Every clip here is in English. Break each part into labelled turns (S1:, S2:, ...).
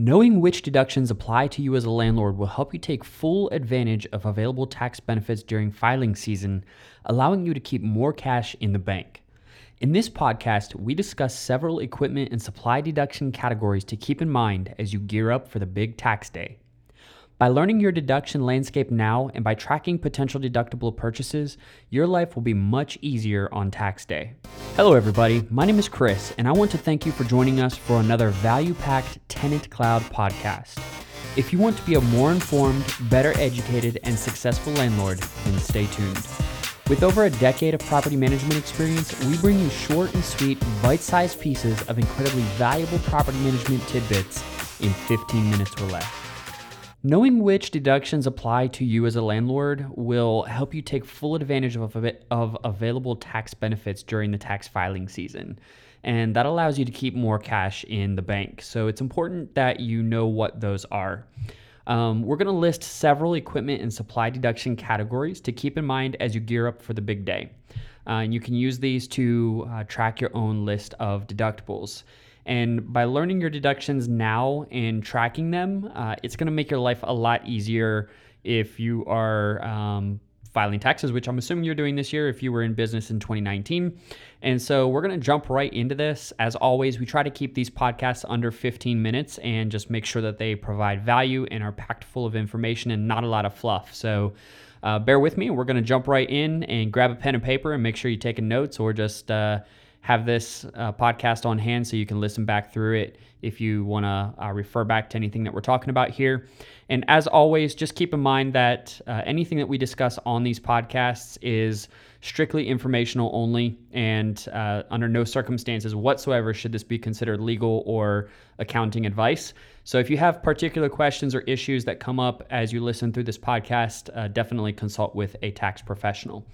S1: Knowing which deductions apply to you as a landlord will help you take full advantage of available tax benefits during filing season, allowing you to keep more cash in the bank. In this podcast, we discuss several equipment and supply deduction categories to keep in mind as you gear up for the big tax day. By learning your deduction landscape now and by tracking potential deductible purchases, your life will be much easier on tax day. Hello, everybody. My name is Chris, and I want to thank you for joining us for another value packed Tenant Cloud podcast. If you want to be a more informed, better educated, and successful landlord, then stay tuned. With over a decade of property management experience, we bring you short and sweet, bite sized pieces of incredibly valuable property management tidbits in 15 minutes or less. Knowing which deductions apply to you as a landlord will help you take full advantage of, of available tax benefits during the tax filing season. And that allows you to keep more cash in the bank. So it's important that you know what those are. Um, we're going to list several equipment and supply deduction categories to keep in mind as you gear up for the big day. Uh, and you can use these to uh, track your own list of deductibles. And by learning your deductions now and tracking them, uh, it's going to make your life a lot easier if you are um, filing taxes, which I'm assuming you're doing this year if you were in business in 2019. And so we're going to jump right into this. As always, we try to keep these podcasts under 15 minutes and just make sure that they provide value and are packed full of information and not a lot of fluff. So uh, bear with me. We're going to jump right in and grab a pen and paper and make sure you're taking notes or just. Uh, have this uh, podcast on hand so you can listen back through it if you want to uh, refer back to anything that we're talking about here. And as always, just keep in mind that uh, anything that we discuss on these podcasts is strictly informational only, and uh, under no circumstances whatsoever should this be considered legal or accounting advice. So if you have particular questions or issues that come up as you listen through this podcast, uh, definitely consult with a tax professional.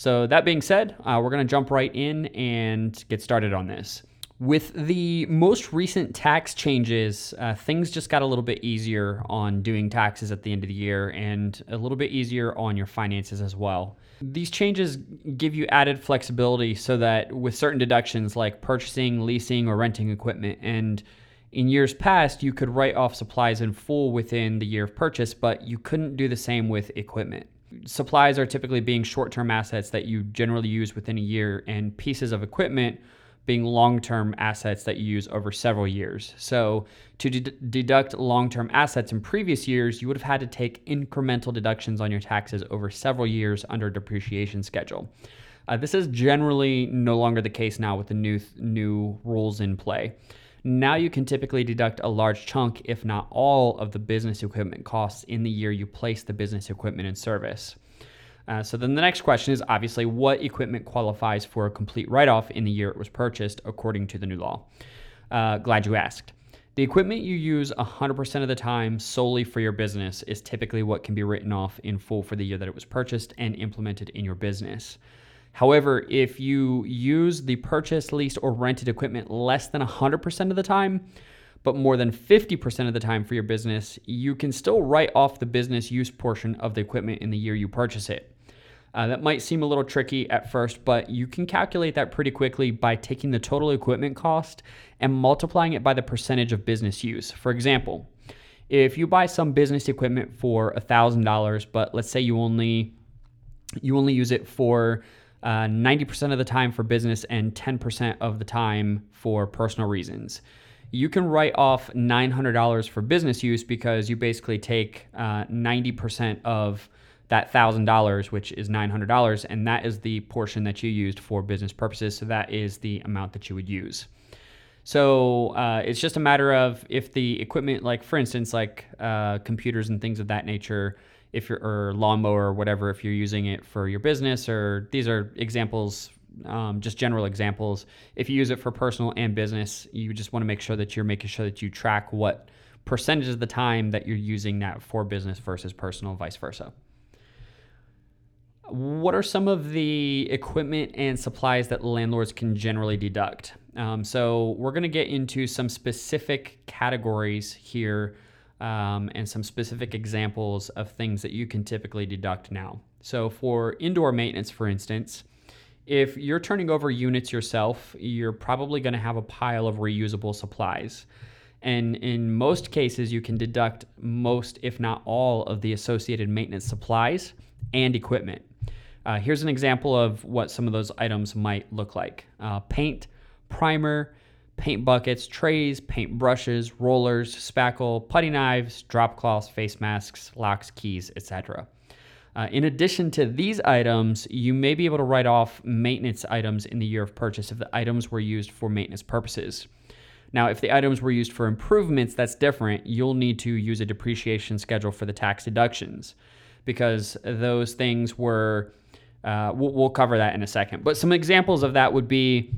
S1: So, that being said, uh, we're going to jump right in and get started on this. With the most recent tax changes, uh, things just got a little bit easier on doing taxes at the end of the year and a little bit easier on your finances as well. These changes give you added flexibility so that with certain deductions like purchasing, leasing, or renting equipment, and in years past, you could write off supplies in full within the year of purchase, but you couldn't do the same with equipment supplies are typically being short term assets that you generally use within a year, and pieces of equipment being long term assets that you use over several years. So, to de- deduct long term assets in previous years, you would have had to take incremental deductions on your taxes over several years under a depreciation schedule. Uh, this is generally no longer the case now with the new, new rules in play. Now you can typically deduct a large chunk, if not all, of the business equipment costs in the year you place the business equipment in service. Uh, so then the next question is obviously what equipment qualifies for a complete write off in the year it was purchased according to the new law? Uh, glad you asked. The equipment you use 100% of the time solely for your business is typically what can be written off in full for the year that it was purchased and implemented in your business. However, if you use the purchased, leased, or rented equipment less than 100% of the time, but more than 50% of the time for your business, you can still write off the business use portion of the equipment in the year you purchase it. Uh, that might seem a little tricky at first, but you can calculate that pretty quickly by taking the total equipment cost and multiplying it by the percentage of business use. For example, if you buy some business equipment for $1,000, but let's say you only you only use it for uh, 90% of the time for business and 10% of the time for personal reasons. You can write off $900 for business use because you basically take uh, 90% of that $1,000, which is $900, and that is the portion that you used for business purposes. So that is the amount that you would use. So uh, it's just a matter of if the equipment, like for instance, like uh, computers and things of that nature, if you're or lawnmower or whatever if you're using it for your business or these are examples um, just general examples. If you use it for personal and business you just want to make sure that you're making sure that you track what percentage of the time that you're using that for business versus personal vice versa. What are some of the equipment and supplies that landlords can generally deduct? Um, so we're going to get into some specific categories here um, and some specific examples of things that you can typically deduct now. So, for indoor maintenance, for instance, if you're turning over units yourself, you're probably going to have a pile of reusable supplies. And in most cases, you can deduct most, if not all, of the associated maintenance supplies and equipment. Uh, here's an example of what some of those items might look like uh, paint, primer, paint buckets, trays, paint brushes, rollers, spackle, putty knives, drop cloths, face masks, locks, keys, etc. Uh, in addition to these items, you may be able to write off maintenance items in the year of purchase if the items were used for maintenance purposes. Now, if the items were used for improvements, that's different. You'll need to use a depreciation schedule for the tax deductions because those things were, uh, we'll, we'll, cover that in a second. But some examples of that would be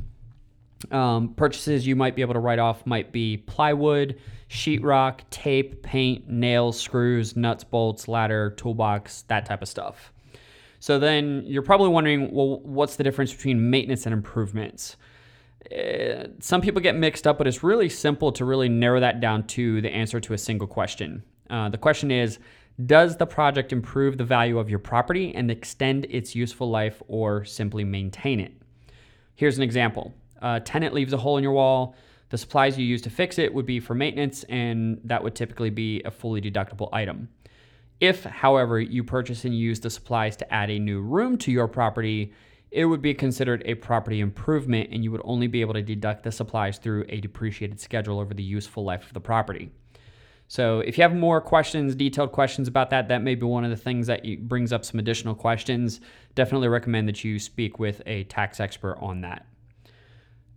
S1: um, purchases you might be able to write off might be plywood, sheetrock, tape, paint, nails, screws, nuts, bolts, ladder, toolbox, that type of stuff. So then you're probably wondering, well, what's the difference between maintenance and improvements? Uh, some people get mixed up, but it's really simple to really narrow that down to the answer to a single question. Uh, the question is Does the project improve the value of your property and extend its useful life or simply maintain it? Here's an example tenant leaves a hole in your wall the supplies you use to fix it would be for maintenance, and that would typically be a fully deductible item. If, however, you purchase and use the supplies to add a new room to your property, it would be considered a property improvement and you would only be able to deduct the supplies through a depreciated schedule over the useful life of the property. So, if you have more questions, detailed questions about that, that may be one of the things that brings up some additional questions. Definitely recommend that you speak with a tax expert on that.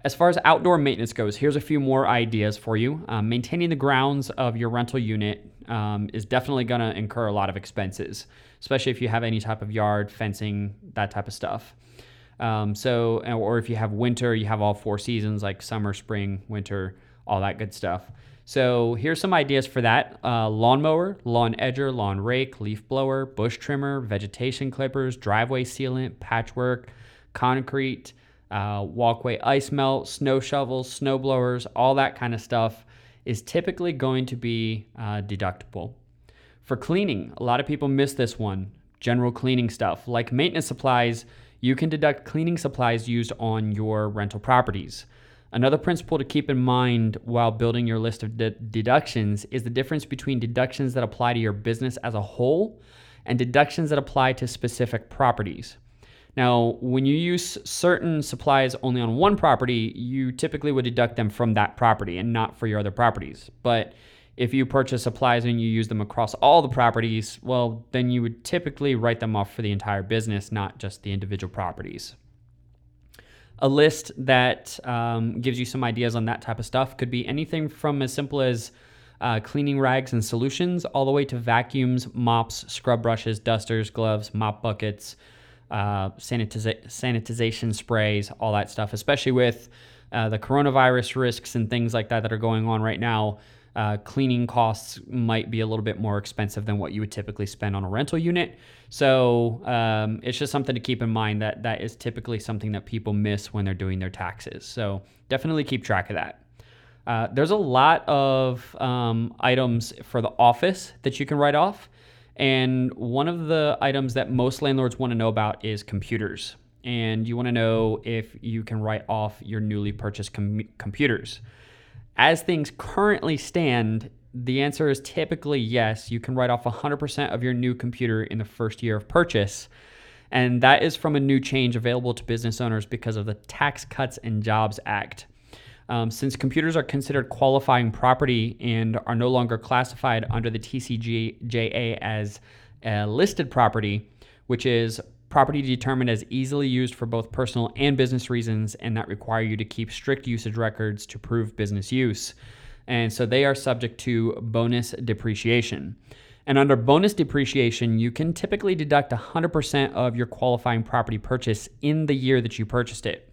S1: As far as outdoor maintenance goes, here's a few more ideas for you. Um, maintaining the grounds of your rental unit um, is definitely going to incur a lot of expenses, especially if you have any type of yard, fencing, that type of stuff. Um, so, or if you have winter, you have all four seasons like summer, spring, winter, all that good stuff. So, here's some ideas for that uh, lawnmower, lawn edger, lawn rake, leaf blower, bush trimmer, vegetation clippers, driveway sealant, patchwork, concrete uh, walkway ice melt, snow shovels, snow blowers, all that kind of stuff is typically going to be uh, deductible. For cleaning, a lot of people miss this one general cleaning stuff. Like maintenance supplies, you can deduct cleaning supplies used on your rental properties. Another principle to keep in mind while building your list of de- deductions is the difference between deductions that apply to your business as a whole and deductions that apply to specific properties. Now, when you use certain supplies only on one property, you typically would deduct them from that property and not for your other properties. But if you purchase supplies and you use them across all the properties, well, then you would typically write them off for the entire business, not just the individual properties. A list that um, gives you some ideas on that type of stuff could be anything from as simple as uh, cleaning rags and solutions, all the way to vacuums, mops, scrub brushes, dusters, gloves, mop buckets, uh, sanitiza- sanitization sprays, all that stuff, especially with uh, the coronavirus risks and things like that that are going on right now. Uh, cleaning costs might be a little bit more expensive than what you would typically spend on a rental unit. So um, it's just something to keep in mind that that is typically something that people miss when they're doing their taxes. So definitely keep track of that. Uh, there's a lot of um, items for the office that you can write off. And one of the items that most landlords want to know about is computers. And you want to know if you can write off your newly purchased com- computers. As things currently stand, the answer is typically yes. You can write off 100% of your new computer in the first year of purchase. And that is from a new change available to business owners because of the Tax Cuts and Jobs Act. Um, since computers are considered qualifying property and are no longer classified under the TCJA as a listed property, which is property determined as easily used for both personal and business reasons and that require you to keep strict usage records to prove business use. And so they are subject to bonus depreciation. And under bonus depreciation, you can typically deduct 100% of your qualifying property purchase in the year that you purchased it.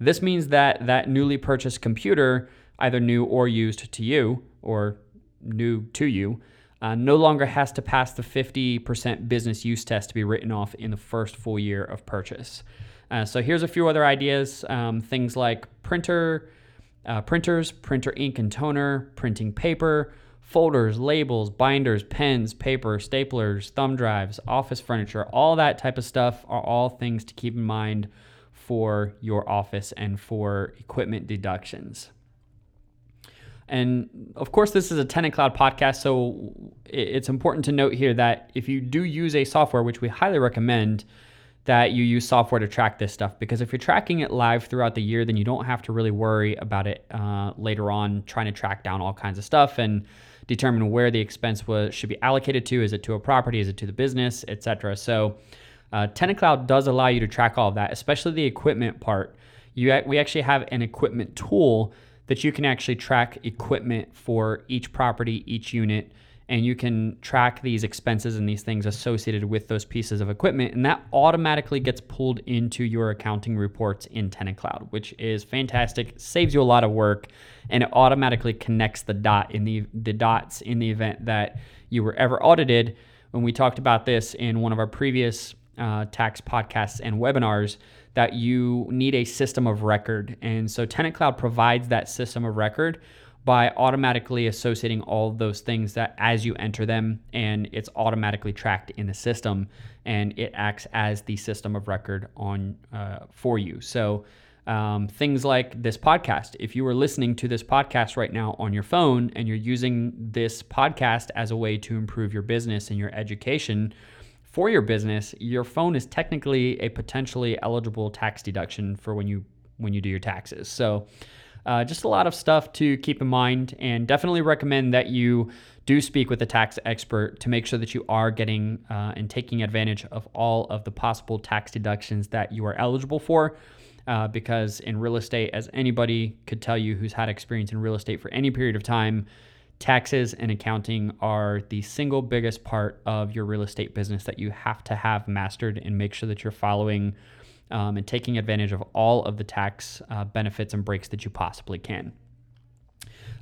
S1: This means that that newly purchased computer, either new or used to you or new to you, uh, no longer has to pass the 50% business use test to be written off in the first full year of purchase. Uh, so here's a few other ideas um, things like printer, uh, printers, printer ink and toner, printing paper, folders, labels, binders, pens, paper, staplers, thumb drives, office furniture, all that type of stuff are all things to keep in mind for your office and for equipment deductions. And of course, this is a Tenant Cloud podcast, so it's important to note here that if you do use a software, which we highly recommend, that you use software to track this stuff because if you're tracking it live throughout the year, then you don't have to really worry about it uh, later on trying to track down all kinds of stuff and determine where the expense was should be allocated to. Is it to a property? Is it to the business, etc. So, uh, Tenant Cloud does allow you to track all of that, especially the equipment part. You we actually have an equipment tool that you can actually track equipment for each property, each unit and you can track these expenses and these things associated with those pieces of equipment and that automatically gets pulled into your accounting reports in tenant cloud which is fantastic saves you a lot of work and it automatically connects the dot in the the dots in the event that you were ever audited when we talked about this in one of our previous uh, tax podcasts and webinars that you need a system of record. And so tenant cloud provides that system of record by automatically associating all those things that as you enter them and it's automatically tracked in the system and it acts as the system of record on uh, for you. So um, things like this podcast. If you are listening to this podcast right now on your phone and you're using this podcast as a way to improve your business and your education for your business your phone is technically a potentially eligible tax deduction for when you when you do your taxes so uh, just a lot of stuff to keep in mind, and definitely recommend that you do speak with a tax expert to make sure that you are getting uh, and taking advantage of all of the possible tax deductions that you are eligible for. Uh, because in real estate, as anybody could tell you who's had experience in real estate for any period of time, taxes and accounting are the single biggest part of your real estate business that you have to have mastered and make sure that you're following um, and taking advantage of all of the tax uh, benefits and breaks that you possibly can.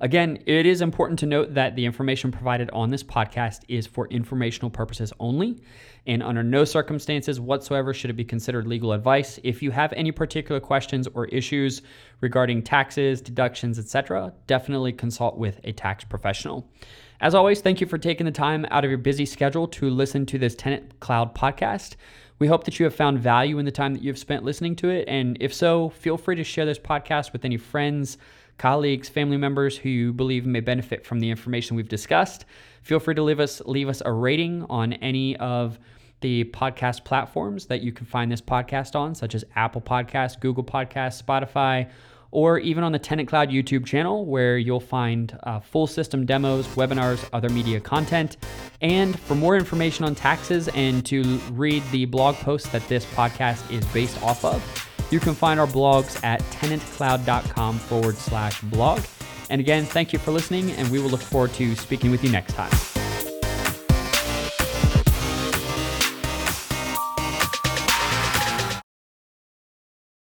S1: Again, it is important to note that the information provided on this podcast is for informational purposes only, and under no circumstances whatsoever should it be considered legal advice. If you have any particular questions or issues regarding taxes, deductions, etc., definitely consult with a tax professional. As always, thank you for taking the time out of your busy schedule to listen to this Tenant Cloud podcast. We hope that you have found value in the time that you've spent listening to it. And if so, feel free to share this podcast with any friends, colleagues, family members who you believe may benefit from the information we've discussed. Feel free to leave us leave us a rating on any of the podcast platforms that you can find this podcast on, such as Apple Podcasts, Google Podcasts, Spotify, or even on the Tenant Cloud YouTube channel, where you'll find uh, full system demos, webinars, other media content. And for more information on taxes and to read the blog post that this podcast is based off of, you can find our blogs at tenantcloud.com forward slash blog. And again, thank you for listening, and we will look forward to speaking with you next time.